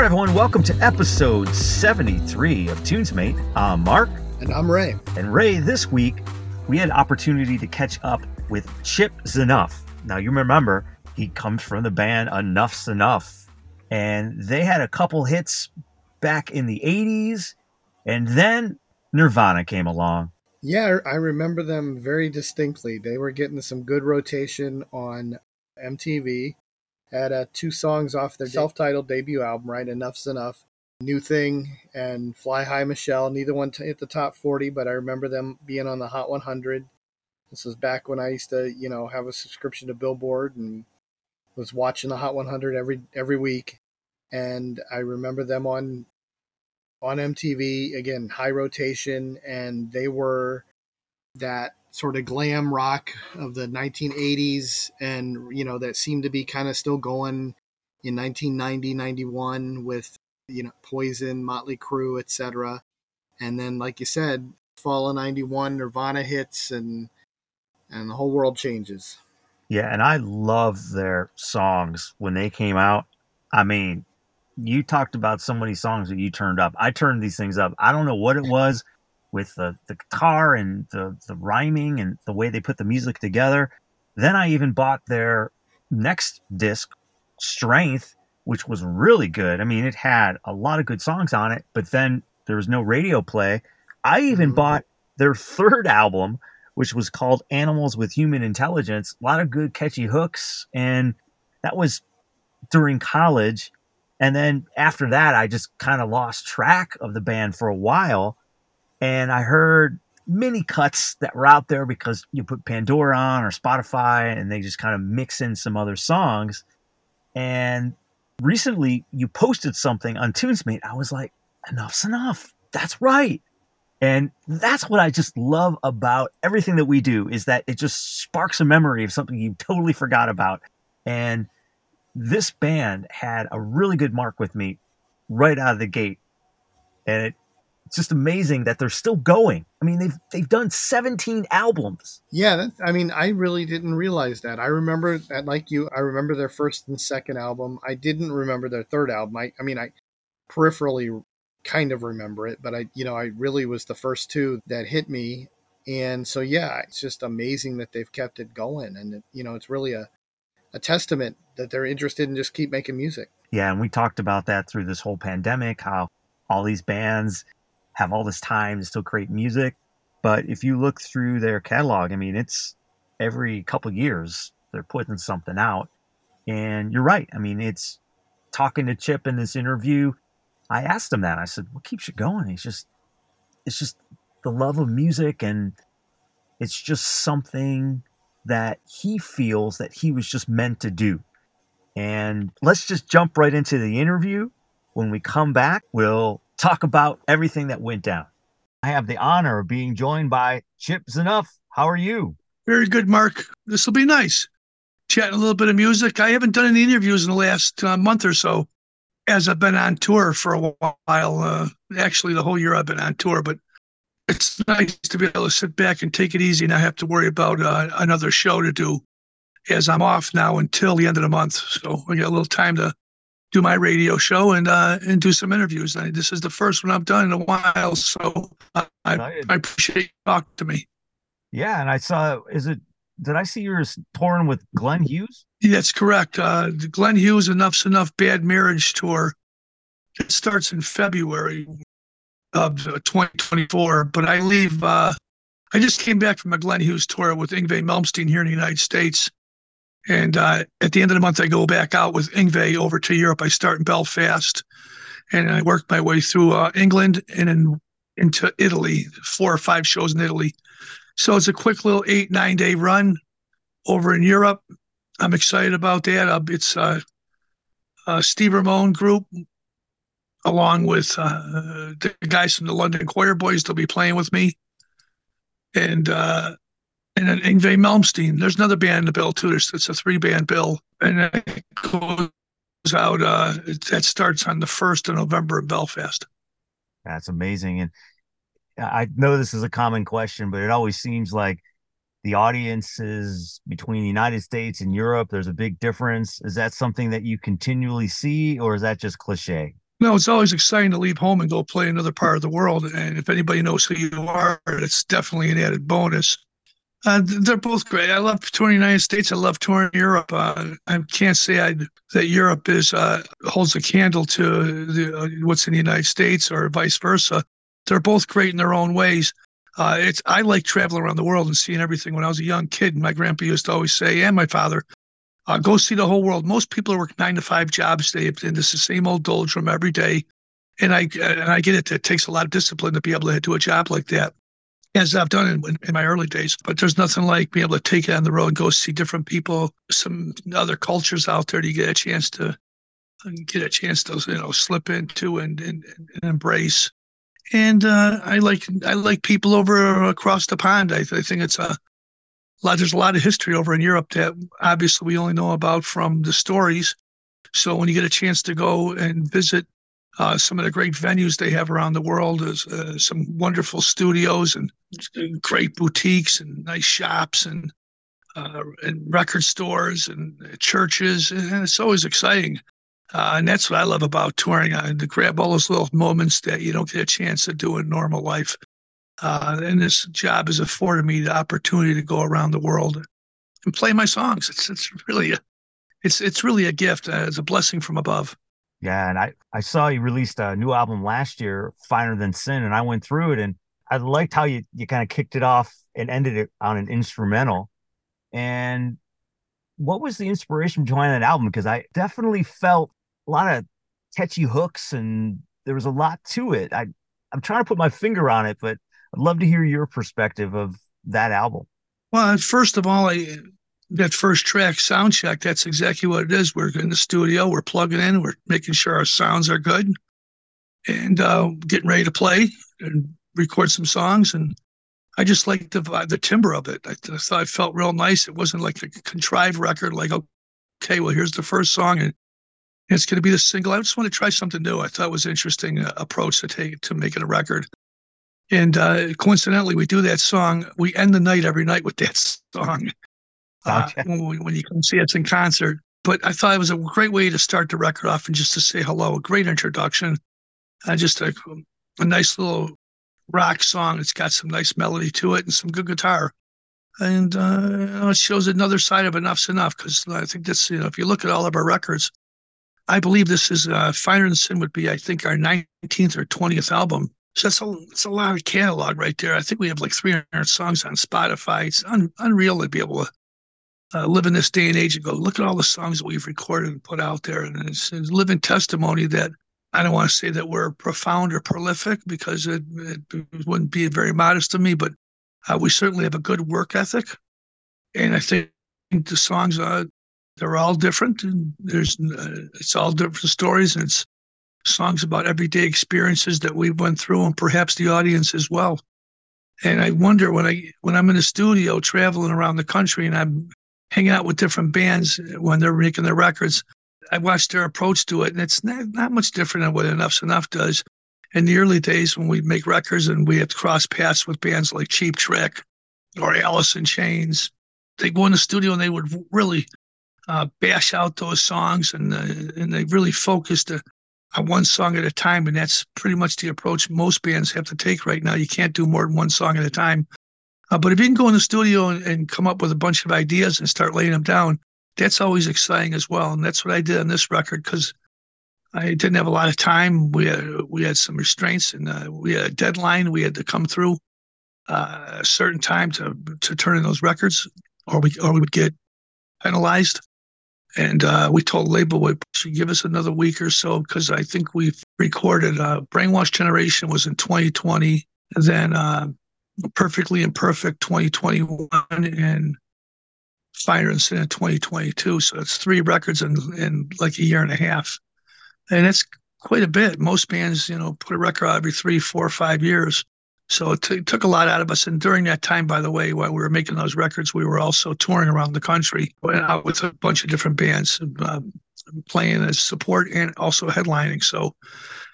Right, everyone, welcome to episode 73 of TunesMate. I'm Mark. And I'm Ray. And Ray, this week we had opportunity to catch up with Chip Z'Nuff. Now, you remember he comes from the band Enuff Z'Nuff, and they had a couple hits back in the 80s, and then Nirvana came along. Yeah, I remember them very distinctly. They were getting some good rotation on MTV had uh, two songs off their self-titled debut album, right? Enuff Z'Nuff, New Thing, and Fly High Michelle. Neither one hit the top 40, but I remember them being on the Hot 100. This was back when I used to, you know, have a subscription to Billboard and was watching the Hot 100 every every week. And I remember them on on MTV again, high rotation, and they were that sort of glam rock of the 1980s and you know that seemed to be kind of still going in 1990 91 with you know poison motley crue etc and then like you said fall of 91 nirvana hits and and the whole world changes. Yeah and i love their songs when they came out. I mean you talked about so many songs that you turned up. I turned these things up. I don't know what it was with the, the guitar and the, the rhyming and the way they put the music together. Then I even bought their next disc, Strength, which was really good. I mean, it had a lot of good songs on it, but then there was no radio play. I even mm-hmm. bought their third album, which was called Animals with Human Intelligence. A lot of good, catchy hooks. And that was during college. And then after that, I just kind of lost track of the band for a while and I heard mini cuts that were out there because you put Pandora on or Spotify and they just kind of mix in some other songs. And recently you posted something on TunesMate. I was like, Enuff Z'Nuff. That's right. And that's what I just love about everything that we do is that it just sparks a memory of something you totally forgot about. And this band had a really good mark with me right out of the gate. And it it's just amazing that they're still going. I mean, they've they've done 17 albums. Yeah, that, I mean, I really didn't realize that. I remember that, like you, I remember their first and second album. I didn't remember their third album. I, I mean, I peripherally kind of remember it, but I, you know, I really was the first two that hit me. And so, yeah, it's just amazing that they've kept it going, and it, you know, it's really a a testament that they're interested in just keep making music. Yeah, and we talked about that through this whole pandemic, how all these bands have all this time to still create music. But if you look through their catalog, I mean, it's every couple years they're putting something out. And you're right. I mean, it's talking to Chip in this interview. I asked him that. I said, "What keeps you going?" He's just, it's just the love of music, and it's just something that he feels that he was just meant to do. And let's just jump right into the interview. When we come back, we'll talk about everything that went down. I have the honor of being joined by Chip Z'Nuff. How are you? Very good, Mark. This will be nice. Chatting a little bit of music. I haven't done any interviews in the last uh, month or so as I've been on tour for a while. Uh, actually, the whole year I've been on tour, but it's nice to be able to sit back and take it easy and not have to worry about uh, another show to do as I'm off now until the end of the month. So I got a little time to do my radio show and uh, and do some interviews. I, this is the first one I've done in a while, so I, I, I appreciate you talking to me. Yeah, and I saw. Is it? Did I see you were touring with Glenn Hughes? Yeah, that's correct. Uh, the Glenn Hughes Enuff Z'Nuff Bad Marriage tour. It starts in February of 2024, but I leave. Uh, I just came back from a Glenn Hughes tour with Yngwie Malmsteen here in the United States and uh, at the end of the month, I go back out with Yngwie over to Europe. I start in Belfast, and I work my way through uh, England and then into Italy. Four or five shows in Italy. So it's a quick little eight nine day run over in Europe. I'm excited about that. Uh, it's uh, uh, Steve Ramone group, along with uh, the guys from the London Quireboys. They'll be playing with me, and uh, and then Yngwie Malmsteen. There's another band in the bill too. There's, it's a three band bill, and it goes out. Uh, that starts on the first of November in Belfast. That's amazing, and I know this is a common question, but it always seems like the audiences between the United States and Europe, there's a big difference. Is that something that you continually see, or is that just cliche? No, it's always exciting to leave home and go play another part of the world. And if anybody knows who you are, it's definitely an added bonus. Uh, they're both great. I love touring the United States. I love touring Europe. Uh, I can't say i that Europe is uh, holds a candle to the, uh, what's in the United States or vice versa. They're both great in their own ways. Uh, it's I like traveling around the world and seeing everything. When I was a young kid, my grandpa used to always say, and my father, uh, go see the whole world. Most people work nine to five jobs. They and this the same old doldrum every day. And I and I get it. It takes a lot of discipline to be able to do a job like that as I've done in, in my early days. But there's nothing like being able to take it on the road, go see different people, some other cultures out there. To get a chance to get a chance to you know slip into and and, and embrace. And uh, I like I like people over across the pond. I, I think it's a lot. There's a lot of history over in Europe that obviously we only know about from the stories. So when you get a chance to go and visit uh, some of the great venues they have around the world uh, some wonderful studios and great boutiques and nice shops and uh, and record stores and churches and it's always exciting. Uh, and that's what I love about touring. Uh, to grab all those little moments that you don't get a chance to do in normal life. Uh, and this job has afforded me the opportunity to go around the world and play my songs. It's it's really a, it's it's really a gift it's a blessing from above yeah, and I I saw you released a new album last year, Finer Than Sin, and I went through it and I liked how you you kind of kicked it off and ended it on an instrumental. And what was the inspiration behind that album? Because I definitely felt a lot of catchy hooks and there was a lot to it. I I'm trying to put my finger on it, but I'd love to hear your perspective of that album. Well, first of all, I that first track sound check that's exactly what it is. We're in the studio we're plugging in we're making sure our sounds are good and uh, getting ready to play and record some songs. And i just like the the timbre of it. I, I thought it felt real nice. It wasn't like a contrived record like okay well here's the first song and it's going to be the single. I just want to try something new. I thought was an interesting uh, approach to take to make it a record. And uh, coincidentally we do that song we end the night every night with that song uh, when, when you come see us in concert. But I thought it was a great way to start the record off and just to say hello, a great introduction. Uh, just a, a nice little rock song. It's got some nice melody to it and some good guitar. And uh, it shows another side of Enuff Z'Nuff because I think that's, you know, if you look at all of our records, I believe this is uh, Finer Than Sin would be, I think, our 19th or 20th album. So that's a, that's a lot of catalog right there. I think we have like 300 songs on Spotify. It's un, unreal to be able to uh, live in this day and age and go, look at all the songs that we've recorded and put out there. And it's, it's living testimony that I don't want to say that we're profound or prolific because it, it wouldn't be very modest of me, but uh, we certainly have a good work ethic. And I think the songs are, they're all different. And there's, uh, it's all different stories and it's songs about everyday experiences that we've went through and perhaps the audience as well. And I wonder when I when I'm in the studio traveling around the country and I'm hanging out with different bands when they're making their records. I watched their approach to it, and it's not, not much different than what Enuff Z'Nuff does. In the early days, when we make records and we had cross paths with bands like Cheap Trick or Alice in Chains, they go in the studio and they would really uh, bash out those songs, and uh, and they really focused uh, on one song at a time, and that's pretty much the approach most bands have to take right now. You can't do more than one song at a time. Uh, but if you can go in the studio and, and, come up with a bunch of ideas and start laying them down, that's always exciting as well. And that's what I did on this record because I didn't have a lot of time. We had we had some restraints and uh, we had a deadline. We had to come through uh, a certain time to to turn in those records, or we or we would get penalized. And uh, we told label we should give us another week or so because I think we've recorded. Uh, Brainwash Generation was in 2020. And then uh, Perfectly Imperfect 2021 and Finer Than Sin in 2022. So it's three records in, in like a year and a half. And it's quite a bit. Most bands, you know, put a record out every three, four, five years. So it, t- took a lot out of us. And during that time, by the way, while we were making those records, we were also touring around the country out with a bunch of different bands, uh, playing as support and also headlining. So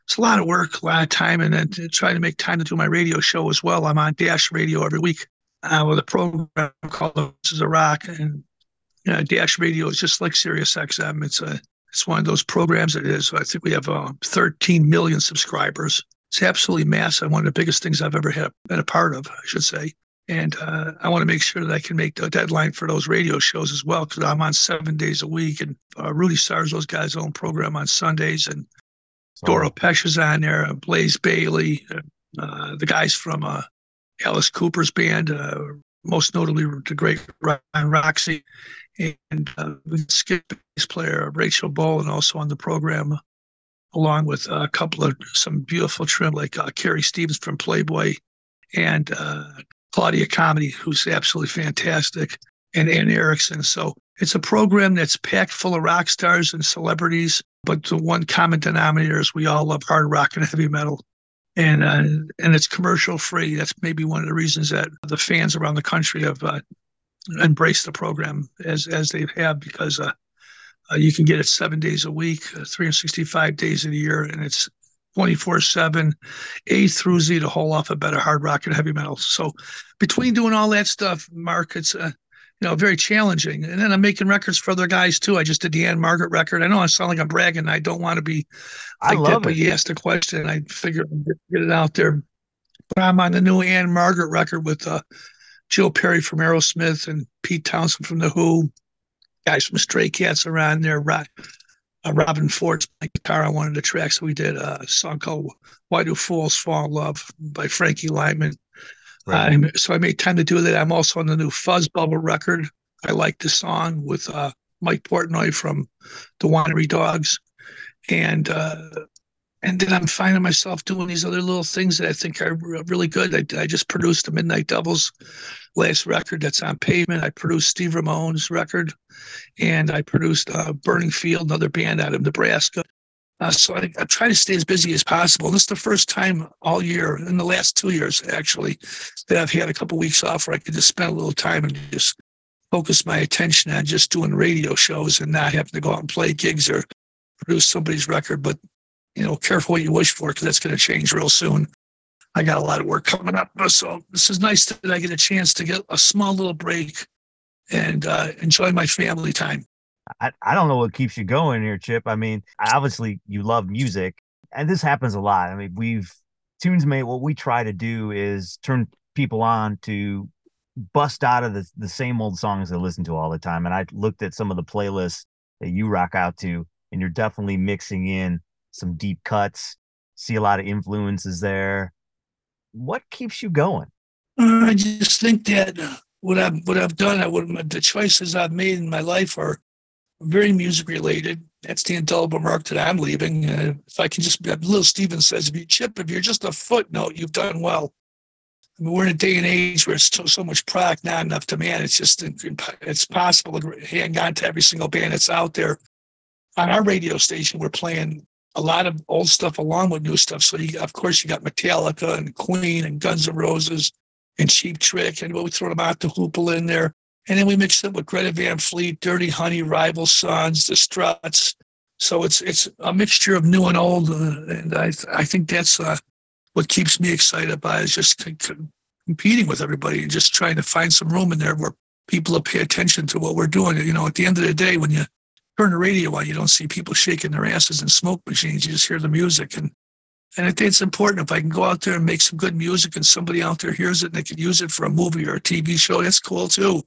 it's a lot of work, a lot of time, and then trying to make time to do my radio show as well. I'm on Dash Radio every week uh, with a program called This is a Rock, and uh, Dash Radio is just like Sirius XM. It's a it's one of those programs that is. I think we have uh, 13 million subscribers. It's absolutely massive. One of the biggest things I've ever had, been a part of, I should say. And uh, I want to make sure that I can make the deadline for those radio shows as well because I'm on seven days a week. And uh, Rudy Stars, those guys' own program on Sundays. And Doro Pesch is on there, Blaze Bayley, uh, the guys from uh, Alice Cooper's band, uh, most notably the great Ryan Roxie, and uh, skip bass player Rachel Bolan also on the program, along with a couple of some beautiful trim like uh, Carrie Stevens from Playboy, and uh, Claudia Comedy, who's absolutely fantastic, and Ann Erickson. So it's a program that's packed full of rock stars and celebrities, but the one common denominator is we all love hard rock and heavy metal and uh, and it's commercial free. That's maybe one of the reasons that the fans around the country have uh, embraced the program as as they have because uh, uh you can get it seven days a week, uh, 365 days a year, and it's 24 7, A through Z, to the whole alphabet of hard rock and heavy metal. So between doing all that stuff, Mark, it's uh, you know, very challenging. And then I'm making records for other guys too. I just did the Ann-Margret record. I know I sound like I'm bragging. I don't want to be like I love that, it. but you asked a question. I figured I'd get it out there. But I'm on the new Ann-Margret record with uh, Joe Perry from Aerosmith and Pete Townshend from The Who. Guys from Stray Cats are on there. Uh, Robben Ford's my guitar on one of the tracks. We did a song called Why Do Fools Fall in Love by Frankie Lymon. Right. so I made time to do that. I'm also on the new Fuzz Bubble record. I like the song with uh, Mike Portnoy from the Winery Dogs, and uh, and then I'm finding myself doing these other little things that I think are really good. I, I just produced the Midnight Devils last record that's on Pavement. I produced Steve Ramone's record, and I produced uh, Burning Field, another band out of Nebraska. Uh, so I, I, try to stay as busy as possible. This is the first time all year, in the last two years actually, that I've had a couple weeks off where I could just spend a little time and just focus my attention on just doing radio shows and not having to go out and play gigs or produce somebody's record. But you know, careful what you wish for because that's going to change real soon. I got a lot of work coming up, so this is nice that I get a chance to get a small little break and uh, enjoy my family time. I, I don't know what keeps you going here, Chip. I mean, obviously you love music, and this happens a lot. I mean, we've TunesMate what we try to do is turn people on to bust out of the, the same old songs they listen to all the time. And I looked at some of the playlists that you rock out to, and you're definitely mixing in some deep cuts, see a lot of influences there. What keeps you going? Uh, I just think that what I've what I've done, I would the choices I've made in my life are very music related. That's the indelible mark that I'm leaving. Uh, if I can just, Little Steven says, if you chip, if you're just a footnote, you've done well. I mean, we're in a day and age where it's so, so much product, not enough demand. It's just, it's possible to hang on to every single band that's out there. On our radio station, we're playing a lot of old stuff along with new stuff. So, you, of course, you got Metallica and Queen and Guns N' Roses and Cheap Trick, and we throw them Mott the Hoople in there. And then we mixed it with Greta Van Fleet, Dirty Honey, Rival Sons, The Struts. So it's it's a mixture of new and old, and I I think that's uh, what keeps me excited about is just c- competing with everybody and just trying to find some room in there where people will pay attention to what we're doing. You know, at the end of the day, when you turn the radio on, you don't see people shaking their asses in smoke machines. You just hear the music, and and I think it's important if I can go out there and make some good music, and somebody out there hears it and they can use it for a movie or a TV show. That's cool too.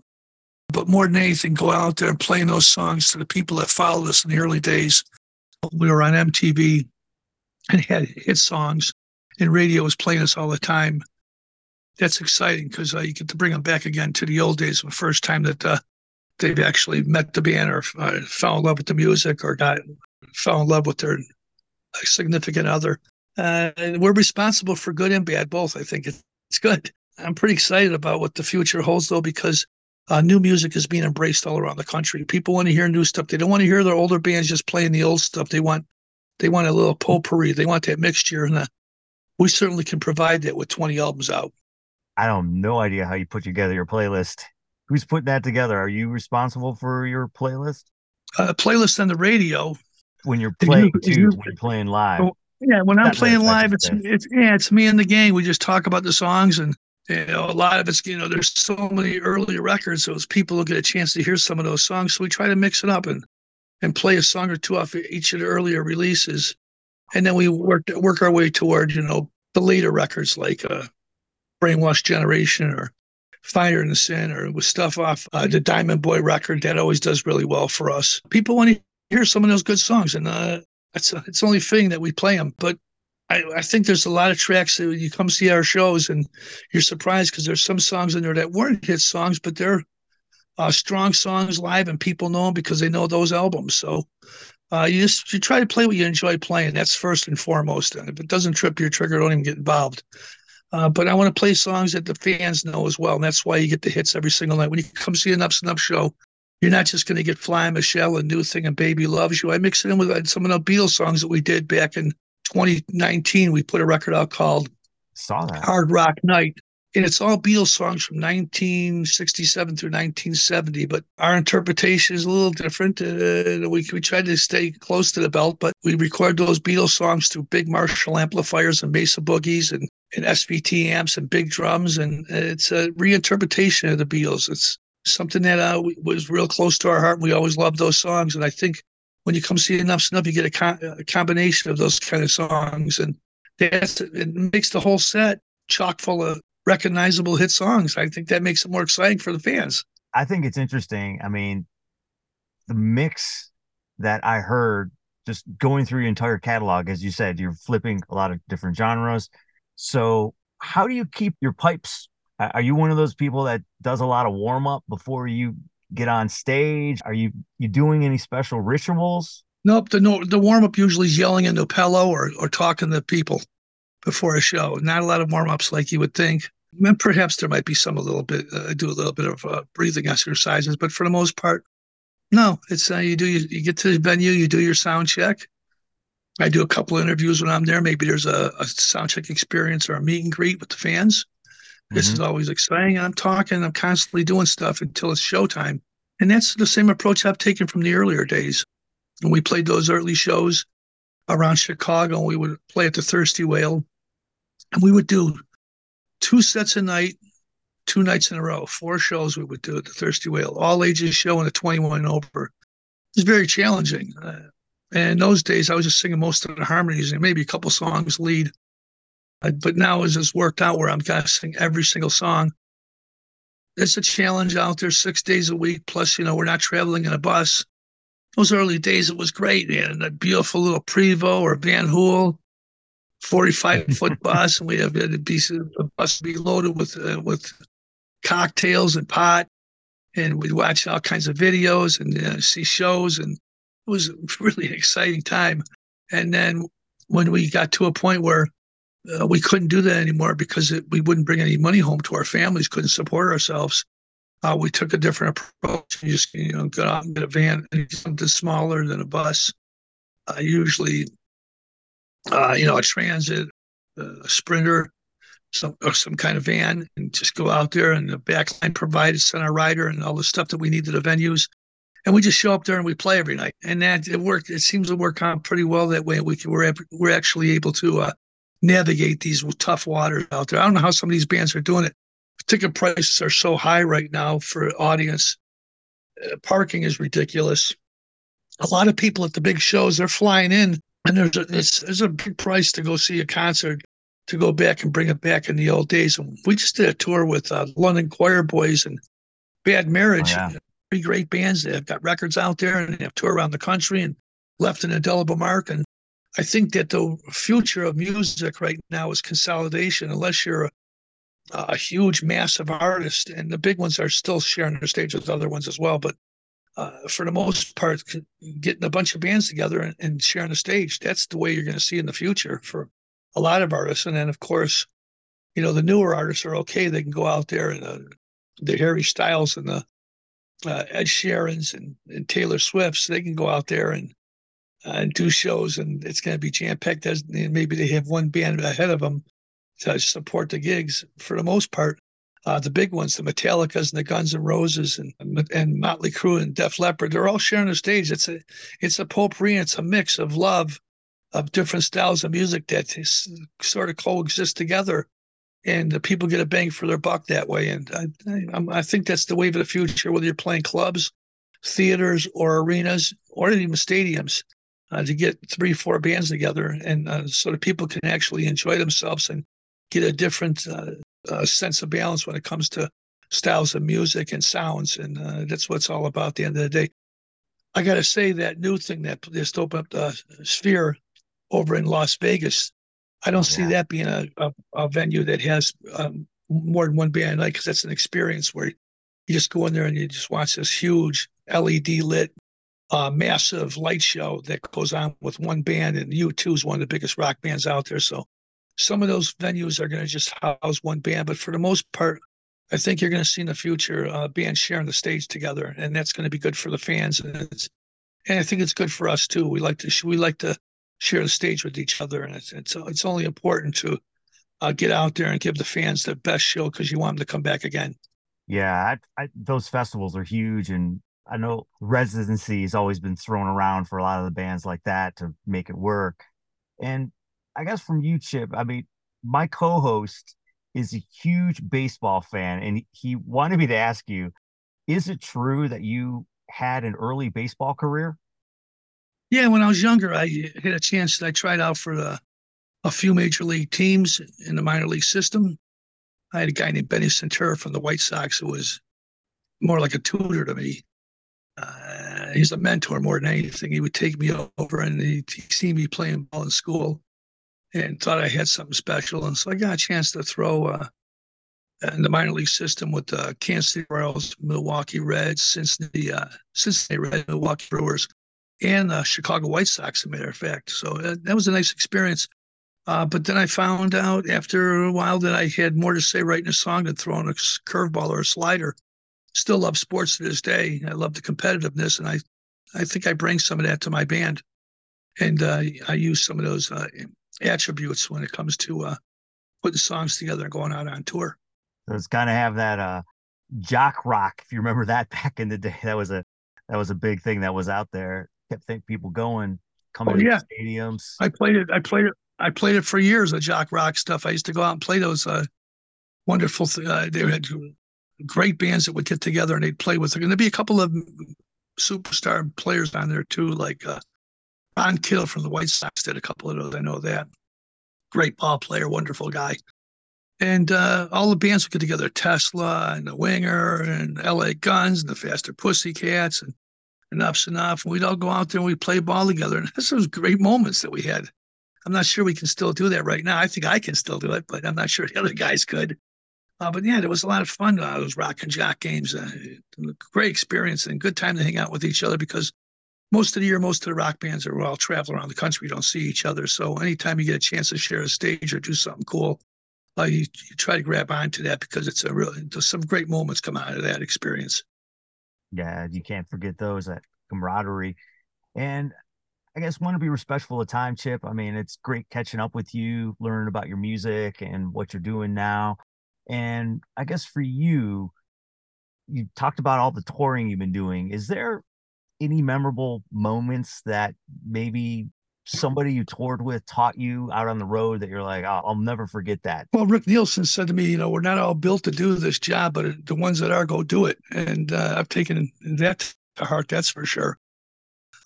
But more than anything, go out there and playing those songs to the people that followed us in the early days. We were on MTV and had hit songs, and radio was playing us all the time. That's exciting because uh, you get to bring them back again to the old days, the first time that uh, they've actually met the band or uh, fell in love with the music or got fell in love with their significant other. Uh, and we're responsible for good and bad, both. I think it's good. I'm pretty excited about what the future holds, though, because uh, new music is being embraced all around the country. People want to hear new stuff. They don't want to hear their older bands just playing the old stuff. They want they want a little potpourri. They want that mixture, and uh, we certainly can provide that with 20 albums out. I don't no idea how you put together your playlist. Who's putting that together? Are you responsible for your playlist? Uh, playlist on the radio. When you're playing you, too, you, when you're playing live. yeah, when I'm playing live, it's, it's yeah, it's me and the gang. We just talk about the songs and You know, a lot of it's, you know, there's so many early records, so people will get a chance to hear some of those songs. So we try to mix it up and and play a song or two off each of the earlier releases, and then we work work our way toward, you know, the later records like uh, Brainwashed Generation or Finer Than Sin or with stuff off uh, the Diamond Boy record that always does really well for us. People want to hear some of those good songs, and uh, it's it's only fitting that we play them. But I, I think there's a lot of tracks that you come see our shows and you're surprised because there's some songs in there that weren't hit songs, but they're uh, strong songs live and people know them because they know those albums. So uh, you just you try to play what you enjoy playing. That's first and foremost. And if it doesn't trip your trigger, don't even get involved. Uh, but I want to play songs that the fans know as well, and that's why you get the hits every single night. When you come see an Ups and Up show, you're not just going to get Fly Michelle and New Thing and Baby Loves You. I mix it in with uh, some of the Beatles songs that we did back in 2019, we put a record out called Saw that. Hard Rock Night. And it's all Beatles songs from 1967 through 1970, but our interpretation is a little different. Uh, we, we tried to stay close to the belt, but we record those Beatles songs through big Marshall amplifiers and Mesa boogies and, and SVT amps and big drums. And it's a reinterpretation of the Beatles. It's something that uh, was real close to our heart. We always loved those songs. And I think when you come see Enuff Z'Nuff, you get a, a combination of those kind of songs, and that's it makes the whole set chock full of recognizable hit songs. I think that makes it more exciting for the fans. I think it's interesting. I mean, the mix that I heard just going through your entire catalog, as you said, you're flipping a lot of different genres. So, how do you keep your pipes? Are you one of those people that does a lot of warm up before you get on stage? Are you you doing any special rituals? Nope. The no, the warm up usually is yelling into a pillow or or talking to people before a show. Not a lot of warm ups like you would think. And perhaps there might be some a little bit. Uh, do a little bit of uh, breathing exercises, but for the most part, no. It's uh, you do you, you get to the venue, you do your sound check. I do a couple interviews when I'm there. Maybe there's a, a sound check experience or a meet and greet with the fans. This mm-hmm. is always exciting. And I'm talking, I'm constantly doing stuff until it's showtime. And that's the same approach I've taken from the earlier days. When we played those early shows around Chicago, we would play at the Thirsty Whale. And we would do two sets a night, two nights in a row, four shows we would do at the Thirsty Whale, all ages show and a 21 and over. It was very challenging. Uh, and in those days, I was just singing most of the harmonies and maybe a couple songs lead but now as it's worked out where I'm guessing every single song, it's a challenge out there six days a week. Plus, you know, we're not traveling in a bus. Those early days, it was great, man. And a beautiful little Prevost or Van Hool, 45 foot bus. And we have the bus be loaded with, uh, with cocktails and pot. And we'd watch all kinds of videos and uh, see shows. And it was really an exciting time. And then when we got to a point where uh, we couldn't do that anymore because it, we wouldn't bring any money home to our families, couldn't support ourselves. Uh, we took a different approach. You just you know get out and get a van, something smaller than a bus. Uh, usually, uh, you know, a transit, a sprinter, some some kind of van, and just go out there. And the backline provided center rider and all the stuff that we need to the venues. And we just show up there and we play every night, and that it worked. It seems to work out pretty well that way. We can, we're we're actually able to uh, navigate these tough waters out there. I don't know how some of these bands are doing it. Ticket prices are so high right now for audience. Uh, parking is ridiculous. A lot of people at the big shows they're flying in, and there's a, there's a big price to go see a concert to go back and bring it back in the old days. And we just did a tour with uh, London Quireboys and Bad Marriage. Oh, yeah. Three great bands. They've got records out there and they have tour around the country and left an indelible mark. And I think that the future of music right now is consolidation, unless you're a, a, huge, massive artist. And the big ones are still sharing their stage with other ones as well. But uh, for the most part, getting a bunch of bands together and, and sharing the stage, that's the way you're going to see in the future for a lot of artists. And then, of course, you know, the newer artists are okay. They can go out there and uh, the Harry Styles and the uh, Ed Sheerans and, and Taylor Swifts, they can go out there and uh, and do shows, and it's going to be jam packed. Maybe they have one band ahead of them to support the gigs. For the most part, uh, the big ones, the Metallicas and the Guns and Roses and and Motley Crue and Def Leppard, they're all sharing the stage. It's a it's a potpourri. It's a mix of love of different styles of music that is, sort of coexist together. and the people get a bang for their buck that way. And I, I, I think that's the wave of the future, whether you're playing clubs, theaters, or arenas, or even stadiums. Uh, to get three, four bands together, and uh, so that people can actually enjoy themselves and get a different uh, uh sense of balance when it comes to styles of music and sounds, and uh, that's what it's all about. At the end of the day, I got to say that new thing that just opened up the Sphere over in Las Vegas. I don't oh, see that being a, a, a, venue that has um, more than one band night because that's an experience where you just go in there and you just watch this huge LED lit, uh, massive light show that goes on with one band. And U2 is one of the biggest rock bands out there. So some of those venues are going to just house one band, but for the most part, I think you're going to see in the future uh, bands sharing the stage together, and that's going to be good for the fans, and, and I think it's good for us too. We like to we like to share the stage with each other, and it's it's it's only important to uh, get out there and give the fans the best show because you want them to come back again. Yeah, I, I, those festivals are huge, and I know residency has always been thrown around for a lot of the bands like that to make it work. And I guess from you, Chip, I mean, my co-host is a huge baseball fan, and he wanted me to ask you: Is it true that you had an early baseball career? Yeah, when I was younger, I had a chance. That I tried out for a, a few major league teams in the minor league system. I had a guy named Benny Santura from the White Sox who was more like a tutor to me. Uh, he's a mentor more than anything. He would take me over and he'd, he'd see me playing ball in school and thought I had something special. And so I got a chance to throw uh, in the minor league system with the uh, Kansas City Royals, Milwaukee Reds, Cincinnati, uh, Cincinnati Reds, Milwaukee Brewers, and the Chicago White Sox, as a matter of fact. So that was a nice experience. Uh, but then I found out after a while that I had more to say writing a song than throwing a curveball or a slider. Still love sports to this day. I love the competitiveness, and I, I think I bring some of that to my band, and uh, I use some of those uh, attributes when it comes to uh, putting songs together and going out on tour. So it's kind of have that uh, jock rock, if you remember that back in the day. That was a that was a big thing that was out there. Kept think people going, coming oh, yeah. to stadiums. I played it. I played it. I played it for years. The jock rock stuff. I used to go out and play those uh, wonderful. Th- uh, they had great bands that would get together and they'd play with. There'd be a couple of superstar players on there too, like uh, Ron Kittle from the White Sox did a couple of those. I know that. Great ball player, wonderful guy. And uh, all the bands would get together Tesla and the Winger and LA Guns and the Faster Pussycats and Enuff Z'Nuff. And we'd all go out there and we'd play ball together. And this was great moments that we had. I'm not sure we can still do that right now. I think I can still do it, but I'm not sure the other guys could. Uh, but yeah, there was a lot of fun. Uh, those rock and jock games, uh, great experience and good time to hang out with each other because most of the year, most of the rock bands are all travel around the country. We don't see each other. So anytime you get a chance to share a stage or do something cool, uh, you, you try to grab onto that because it's a real, some great moments come out of that experience. Yeah, you can't forget those, that camaraderie. And I guess want to be respectful of time, Chip. I mean, it's great catching up with you, learning about your music and what you're doing now. And I guess for you, you talked about all the touring you've been doing. Is there any memorable moments that maybe somebody you toured with taught you out on the road that you're like, oh, I'll never forget that? Well, Rick Nielsen said to me, you know, we're not all built to do this job, but the ones that are, go do it. And uh, I've taken that to heart, that's for sure.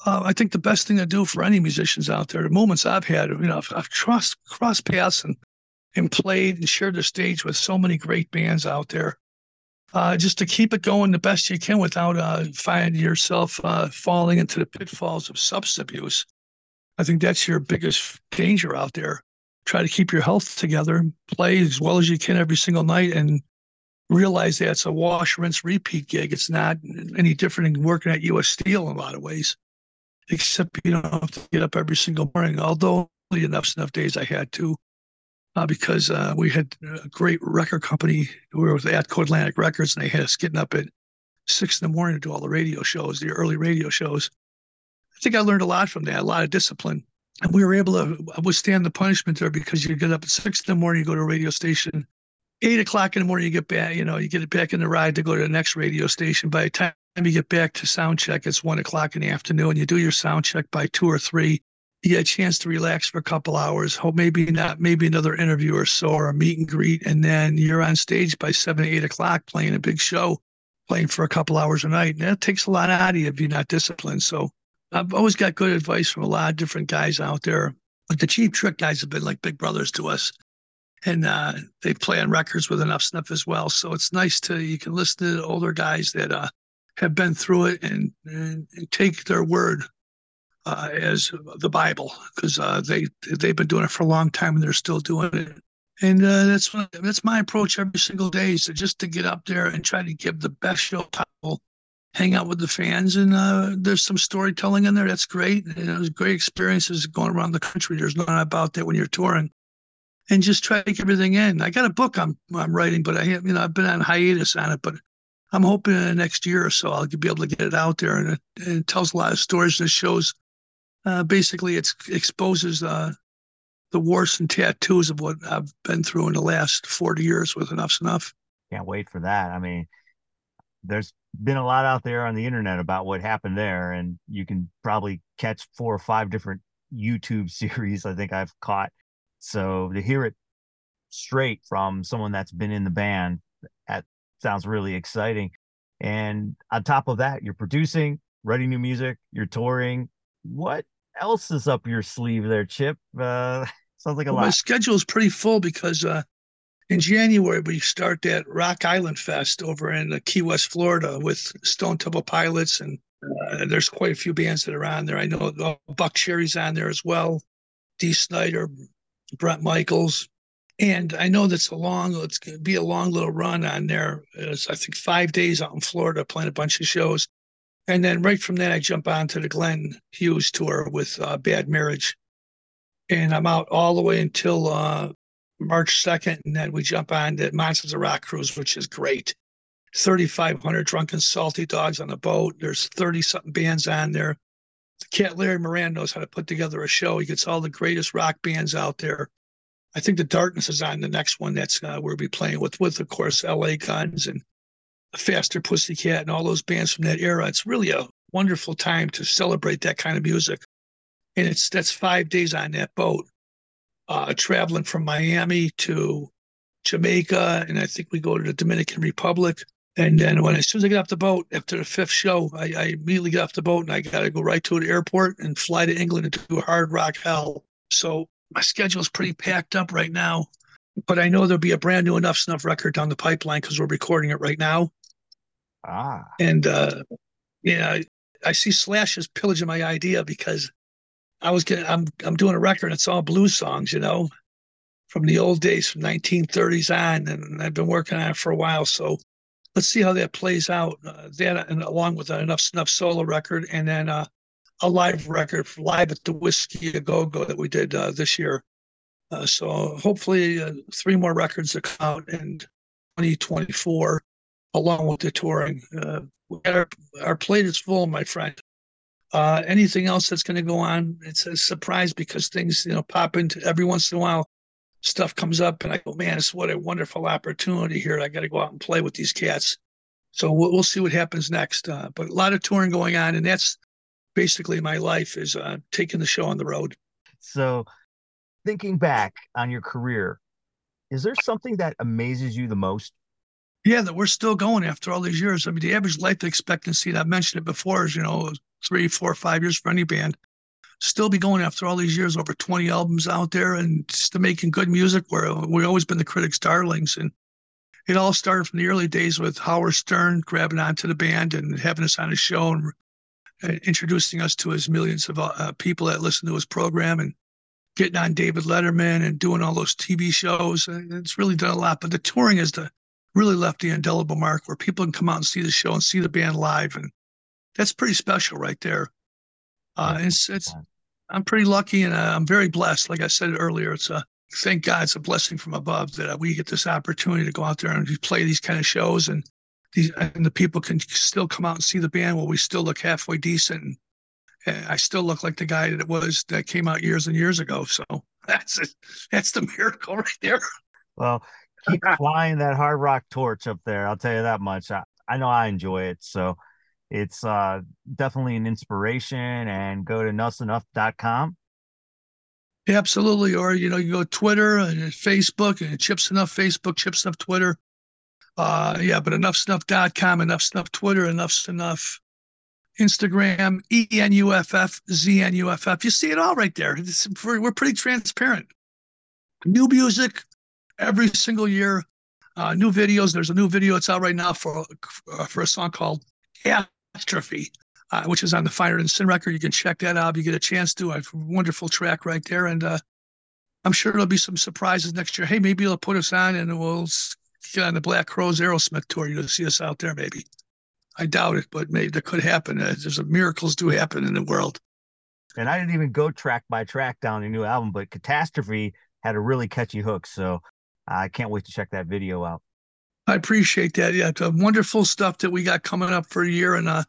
Uh, I think the best thing to do for any musicians out there, the moments I've had, you know, I've, I've crossed, crossed paths and, and played and shared the stage with so many great bands out there uh, just to keep it going the best you can without uh, finding yourself uh, falling into the pitfalls of substance abuse. I think that's your biggest danger out there. Try to keep your health together, play as well as you can every single night, and realize that it's a wash, rinse, repeat gig. It's not any different than working at U.S. Steel in a lot of ways, except you don't have to get up every single morning. Although enough enough days I had to uh, because uh, we had a great record company. We were with Atco Atlantic Records, and they had us getting up at six in the morning to do all the radio shows, the early radio shows. I think I learned a lot from that, a lot of discipline. And we were able to withstand the punishment there because you get up at six in the morning, you go to a radio station. Eight o'clock in the morning, you get back, you know, you get it back in the ride to go to the next radio station. By the time you get back to sound check, it's one o'clock in the afternoon. You do your sound check by two or three get a chance to relax for a couple hours, hope maybe not, maybe another interview or so, or a meet and greet, and then you're on stage by seven, eight o'clock playing a big show, playing for a couple hours a night. And that takes a lot out of you if you're not disciplined. So I've always got good advice from a lot of different guys out there. Like the Cheap Trick guys have been like big brothers to us. And uh, they play on records with Enuff Z'Nuff as well. So it's nice to, you can listen to older guys that uh, have been through it and, and, and take their word uh, as the Bible because uh, they they've been doing it for a long time and they're still doing it. And uh, that's that's my approach every single day is to just to get up there and try to give the best show possible. Hang out with the fans, and uh, there's some storytelling in there. That's great. And it was great experiences going around the country. There's nothing about that when you're touring, and just try to take everything in. I got a book I'm I'm writing, but I you know I've been on hiatus on it, but I'm hoping in the next year or so I'll be able to get it out there, and it, and it tells a lot of stories and it shows uh, basically it exposes uh, the warts and tattoos of what I've been through in the last 40 years with Enuff Z'Nuff. Can't wait for that. I mean, there's been a lot out there on the internet about what happened there, and you can probably catch four or five different YouTube series I think I've caught. So to hear it straight from someone that's been in the band, that sounds really exciting. And on top of that, you're producing, writing new music, you're touring. What else is up your sleeve there, Chip? Uh, sounds like a well, lot. My schedule is pretty full because uh, in January we start that Rock Island Fest over in uh, Key West, Florida, with Stone Temple Pilots, and uh, there's quite a few bands that are on there. I know uh, Buckcherry's on there as well, Dee Snider, Bret Michaels, and I know that's a long. It's going to be a long little run on there. It's I think five days out in Florida, playing a bunch of shows. And then right from that, I jump on to the Glenn Hughes tour with uh, Bad Marriage. And I'm out all the way until uh, March 2nd. And then we jump on the Monsters of Rock cruise, which is great. 3,500 drunken salty dogs on the boat. There's 30 something bands on there. The cat Larry Morand knows how to put together a show. He gets all the greatest rock bands out there. I think the Darkness is on the next one. That's uh, we'll be playing with, with of course, L.A. Guns and Faster Pussycat and all those bands from that era. It's really a wonderful time to celebrate that kind of music. And it's that's five days on that boat, uh, traveling from Miami to Jamaica, and I think we go to the Dominican Republic. And then when as soon as I get off the boat after the fifth show, I, I immediately get off the boat and I got to go right to the airport and fly to England and do hard rock hell. So my schedule is pretty packed up right now, but I know there'll be a brand new Enough Snuff record down the pipeline because we're recording it right now. Ah. And uh, yeah, I see Slash is pillaging my idea because I was getting I'm I'm doing a record and it's all blues songs, you know, from the old days from 1930s on, and I've been working on it for a while. So let's see how that plays out. Uh, that and along with Enuff Z'Nuff solo record, and then uh, a live record live at the Whiskey a Go Go that we did uh, this year. Uh, so hopefully, uh, three more records to come out in 2024 along with the touring. Uh, our, our plate is full, my friend. Uh, anything else that's going to go on, it's a surprise because things, you know, pop into every once in a while. Stuff comes up, and I go, man, it's what a wonderful opportunity here. I got to go out and play with these cats. So we'll, we'll see what happens next. Uh, but a lot of touring going on, and that's basically my life is uh, taking the show on the road. So, thinking back on your career, is there something that amazes you the most? Yeah, that we're still going after all these years. I mean, the average life expectancy, I've mentioned it before, is, you know, three, four, five years for any band. Still be going after all these years, over 20 albums out there and still making good music where we've always been the critics' darlings. And it all started from the early days with Howard Stern grabbing onto the band and having us on his show and uh, introducing us to his millions of uh, people that listen to his program and getting on David Letterman and doing all those TV shows. It's really done a lot. But the touring is the really left the indelible mark where people can come out and see the show and see the band live, and that's pretty special right there. Uh, it's it's I'm pretty lucky and uh, I'm very blessed. Like I said earlier, it's a thank God it's a blessing from above that we get this opportunity to go out there and play these kind of shows and these and the people can still come out and see the band while we still look halfway decent. And I still look like the guy that it was that came out years and years ago. So that's it. That's the miracle right there. Well, keep flying that hard rock torch up there. I'll tell you that much. I, I know I enjoy it. So it's uh, definitely an inspiration. And go to enuffznuff.com Absolutely. Or, you know, you go Twitter and Facebook and Chip Z'Nuff Facebook, Chip Z'Nuff Twitter. Uh, yeah, but enuffznuff.com, Enuff Z'Nuff Twitter, Enuff Z'Nuff Instagram, E N U F F, Z N U F F. You see it all right there. It's, we're pretty transparent. New music every single year, uh, new videos. There's a new video. It's out right now for uh, for a song called Catastrophe, uh, which is on the Finer Than Sin record. You can check that out. If you get a chance to. A wonderful track right there, and uh, I'm sure there'll be some surprises next year. Hey, maybe they'll put us on, and we'll get on the Black Crowes Aerosmith tour. You'll see us out there, maybe. I doubt it, but maybe that could happen. Uh, there's a, miracles do happen in the world. And I didn't even go track by track down the new album, but Catastrophe had a really catchy hook. So I can't wait to check that video out. I appreciate that. Yeah, wonderful stuff that we got coming up for a year, and uh,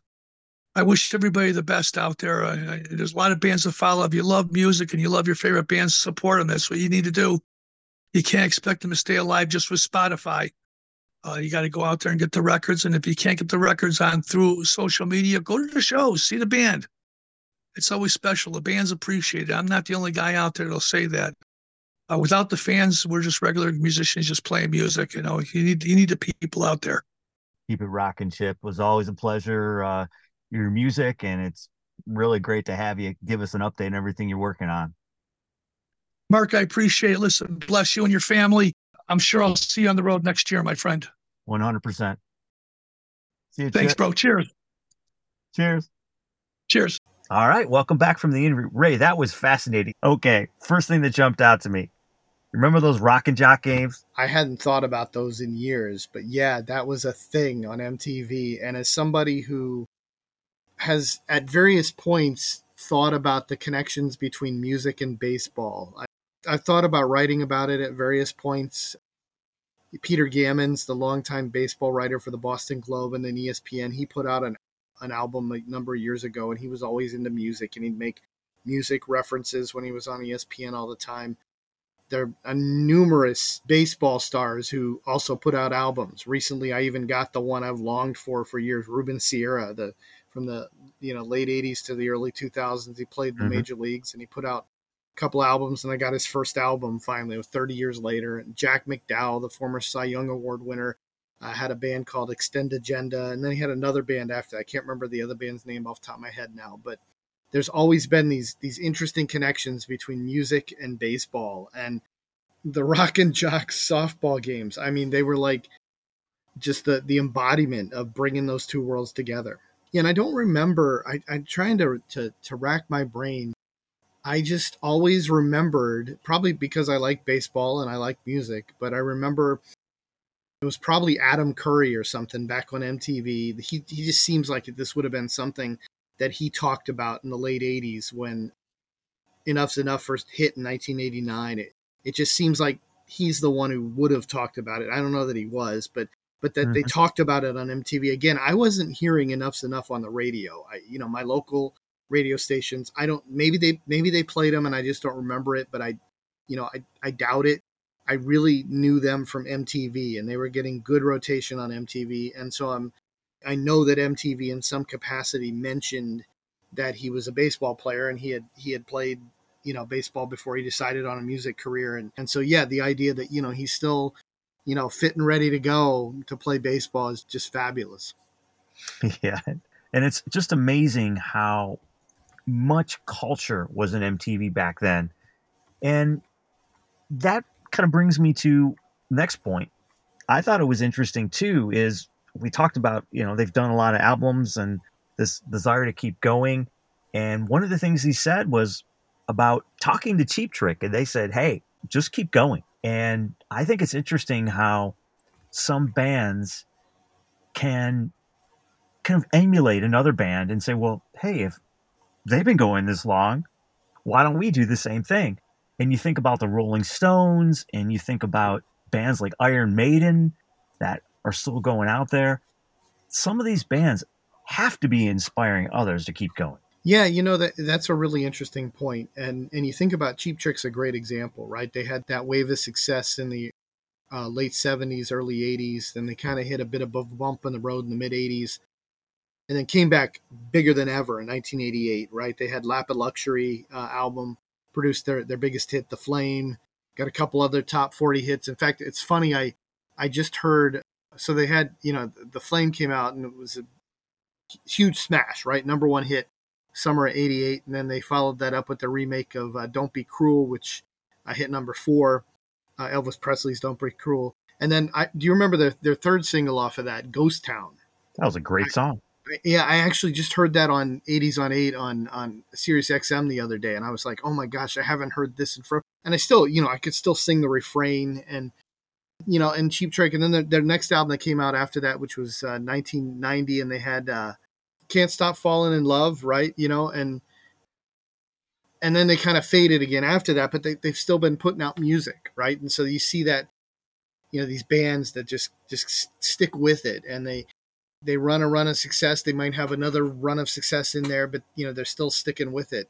I wish everybody the best out there. I, I, there's a lot of bands to follow. If you love music and you love your favorite bands, support them. That's what you need to do. You can't expect them to stay alive just with Spotify. Uh, you got to go out there and get the records. And if you can't get the records on through social media, go to the shows, see the band. It's always special. The band's appreciated. I'm not the only guy out there that'll say that. Uh, without the fans, we're just regular musicians just playing music. You know, you need you need the people out there. Keep it rocking, Chip. It was always a pleasure. Uh, your music, and it's really great to have you give us an update on everything you're working on. Mark, I appreciate it. Listen, bless you and your family. I'm sure I'll see you on the road next year, my friend. 100%. See you. Thanks, Chip. bro. Cheers. Cheers. Cheers. All right. Welcome back from the interview. Ray, that was fascinating. Okay. First thing that jumped out to me. Remember those rock and jock games? I hadn't thought about those in years, but yeah, that was a thing on MTV. And as somebody who has at various points thought about the connections between music and baseball, I, I've thought about writing about it at various points. Peter Gammons, the longtime baseball writer for the Boston Globe and then ESPN, he put out an an album a number of years ago, and he was always into music, and he'd make music references when he was on ESPN all the time. There are numerous baseball stars who also put out albums. Recently, I even got the one I've longed for for years, Ruben Sierra, the from the you know late '80s to the early 2000s. He played the mm-hmm. major leagues, and he put out a couple albums, and I got his first album finally. It was 30 years later. And Jack McDowell, the former Cy Young Award winner, I had a band called Extend Agenda, and then he had another band after. That. I can't remember the other band's name off top of my head now, but there's always been these these interesting connections between music and baseball and the Rock and Jocks softball games. I mean, they were like just the the embodiment of bringing those two worlds together. Yeah, and I don't remember. I, I'm trying to, to to rack my brain. I just always remembered, probably because I like baseball and I like music, but I remember it was probably Adam Curry or something back on MTV. He he just seems like this would have been something that he talked about in the late '80s when Enuff Z'Nuff first hit in 1989. It it just seems like he's the one who would have talked about it. I don't know that he was, but but that mm-hmm. they talked about it on MTV. Again, I wasn't hearing Enuff Z'Nuff on the radio. I you know my local radio stations. I don't maybe they maybe they played them and I just don't remember it, but I you know I I doubt it. I really knew them from MTV and they were getting good rotation on MTV. And so I'm, I know that MTV in some capacity mentioned that he was a baseball player and he had, he had played, you know, baseball before he decided on a music career. And, and so, yeah, the idea that, you know, he's still, you know, fit and ready to go to play baseball is just fabulous. Yeah. And it's just amazing how much culture was in MTV back then. And that kind of brings me to next point. I thought it was interesting too. Is we talked about you know they've done a lot of albums and this desire to keep going, and one of the things he said was about talking to Cheap Trick, and they said, "Hey, just keep going." And I think it's interesting how some bands can kind of emulate another band and say, "Well, hey, if they've been going this long, why don't we do the same thing?" And you think about the Rolling Stones and you think about bands like Iron Maiden that are still going out there, some of these bands have to be inspiring others to keep going. Yeah, you know that that's a really interesting point, and and you think about Cheap Trick's a great example, right? They had that wave of success in the uh, late '70s, early '80s, then they kind of hit a bit of a bump in the road in the mid '80s, and then came back bigger than ever in 1988, right? They had Lap of Luxury uh, album, produced their their biggest hit, "The Flame." Got a couple other top 40 hits. In fact, it's funny. I I just heard. So they had you know the Flame came out and it was a huge smash, right? Number one hit, summer of '88, and then they followed that up with the remake of uh, "Don't Be Cruel," which uh, hit number four. Uh, Elvis Presley's "Don't Be Cruel," and then I, do you remember their their third single off of that, "Ghost Town"? That was a great song. Yeah, I actually just heard that on 80s on 8 on on Sirius XM the other day, and I was like, oh my gosh, I haven't heard this in forever. And I still, you know, I could still sing the refrain and you know, and Cheap Trick, and then their, their next album that came out after that, which was uh, 1990, and they had uh, "Can't Stop Falling in Love," right? You know, and and then they kind of faded again after that, but they they've still been putting out music, right? And so you see that, you know, these bands that just just stick with it, and they they run a run of success. They might have another run of success in there, but you know, they're still sticking with it.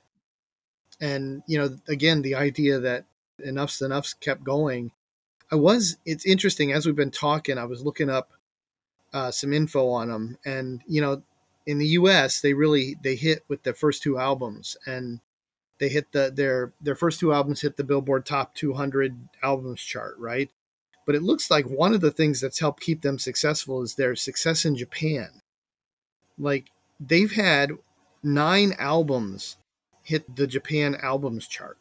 And you know, again, the idea that Enuff Z'Nuff's kept going I was. It's interesting as we've been talking. I was looking up uh, some info on them, and you know, in the U.S., they really they hit with their first two albums, and they hit the their their first two albums hit the Billboard Top 200 albums chart, right? But it looks like one of the things that's helped keep them successful is their success in Japan. Like they've had nine albums hit the Japan albums chart,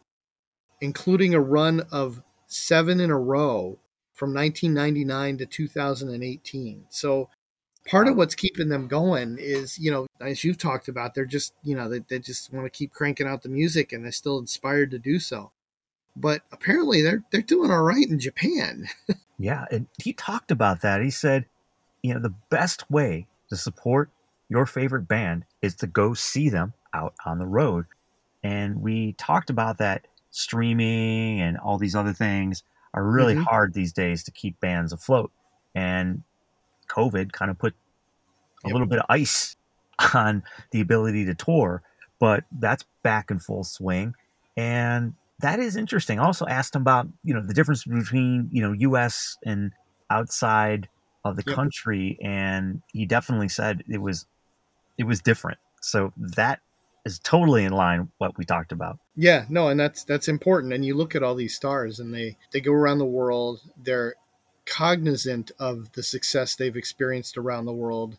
including a run of seven in a row from 1999 to 2018. So part of what's keeping them going is, you know, as you've talked about, they're just, you know, they, they just want to keep cranking out the music and they're still inspired to do so. But apparently they're they're doing all right in Japan. yeah, and he talked about that. He said, you know, the best way to support your favorite band is to go see them out on the road. And we talked about that streaming and all these other things are really mm-hmm. hard these days to keep bands afloat. And COVID kind of put a yep. little bit of ice on the ability to tour, but that's back in full swing. And that is interesting. I also asked him about, you know, the difference between, you know, US and outside of the yep. country. And he definitely said it was it was different. So that is totally in line what we talked about. Yeah, no, and that's that's important. And you look at all these stars, and they they go around the world. They're cognizant of the success they've experienced around the world.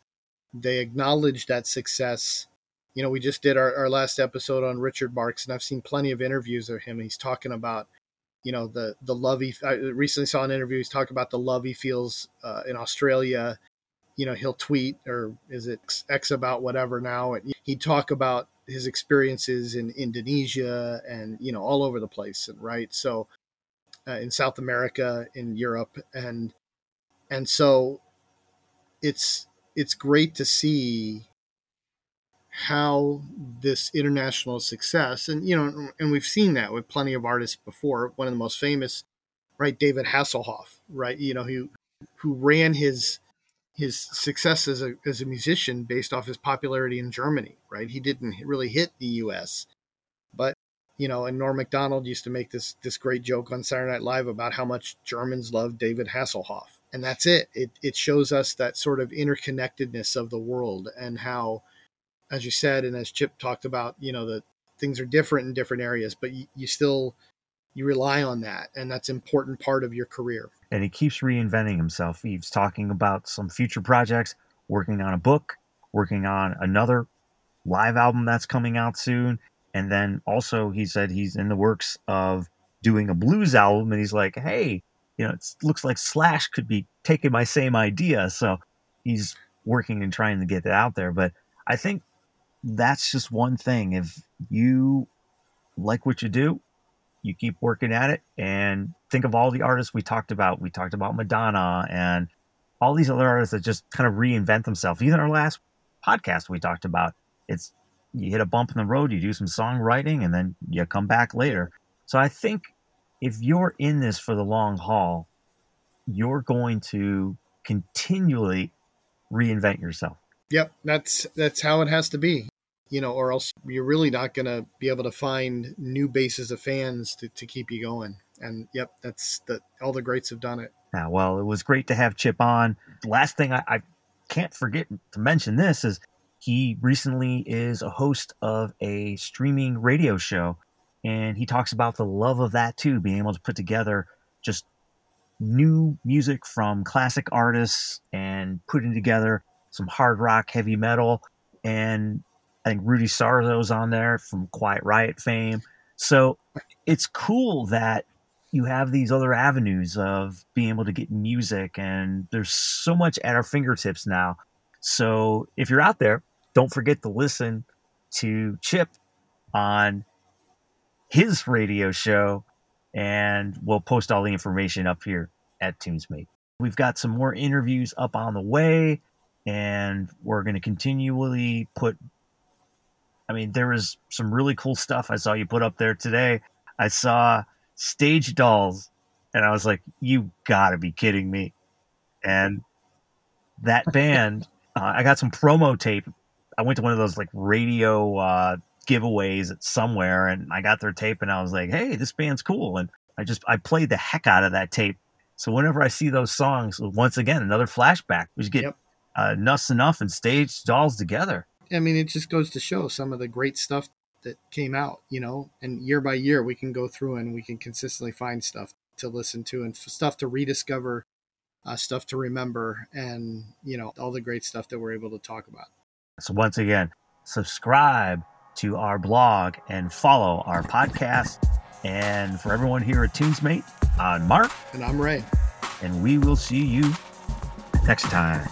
They acknowledge that success. You know, we just did our, our last episode on Richard Marx, and I've seen plenty of interviews of him. He's talking about, you know, the the love he. I recently saw an interview. He's talking about the love he feels uh, in Australia. You know, he'll tweet or is it X about whatever now, and he'd talk about his experiences in Indonesia and you know all over the place, and right? So uh, in South America, in Europe, and and so it's it's great to see how this international success and you know and we've seen that with plenty of artists before one of the most famous right david hasselhoff right you know who who ran his his success as a as a musician based off his popularity in Germany, right? He didn't really hit the U.S., but you know, and Norm Macdonald used to make this this great joke on Saturday Night Live about how much Germans love David Hasselhoff, and that's it. It it shows us that sort of interconnectedness of the world and how, as you said, and as Chip talked about, you know, that things are different in different areas, but you, you still you rely on that and that's important part of your career. And he keeps reinventing himself. He's talking about some future projects working on a book working on another live album that's coming out soon. And then also he said he's in the works of doing a blues album and he's like hey you know it looks like slash could be taking my same idea. So he's working and trying to get it out there. But i think that's just one thing if you like what you do you keep working at it and think of all the artists we talked about. We talked about Madonna and all these other artists that just kind of reinvent themselves. Even our last podcast we talked about, it's you hit a bump in the road, you do some songwriting, and then you come back later. So I think if you're in this for the long haul, you're going to continually reinvent yourself. Yep, that's that's how it has to be you know, or else you're really not going to be able to find new bases of fans to, to keep you going. And yep, that's that. All the greats have done it. Yeah, well, it was great to have Chip on. Last thing I, I can't forget to mention this is he recently is a host of a streaming radio show and he talks about the love of that too, being able to put together just new music from classic artists and putting together some hard rock, heavy metal, and I think Rudy Sarzo's on there from Quiet Riot fame. So it's cool that you have these other avenues of being able to get music, and there's so much at our fingertips now. So if you're out there, don't forget to listen to Chip on his radio show, and we'll post all the information up here at TunesMate. We've got some more interviews up on the way, and we're going to continually put. I mean, there was some really cool stuff I saw you put up there today. I saw stage dolls, and I was like, "You gotta be kidding me!" And that band, uh, I got some promo tape. I went to one of those like radio uh, giveaways at somewhere, and I got their tape, and I was like, "Hey, this band's cool!" And I just I played the heck out of that tape. So whenever I see those songs, once again, another flashback. We just get Yep. uh, Nuts Enough and Stage Dolls together. I mean, it just goes to show some of the great stuff that came out, you know, and year by year we can go through and we can consistently find stuff to listen to and f- stuff to rediscover, uh, stuff to remember, and, you know, all the great stuff that we're able to talk about. So once again, subscribe to our blog and follow our podcast. And for everyone here at TunesMate, I'm Mark, And I'm Ray. and we will see you next time.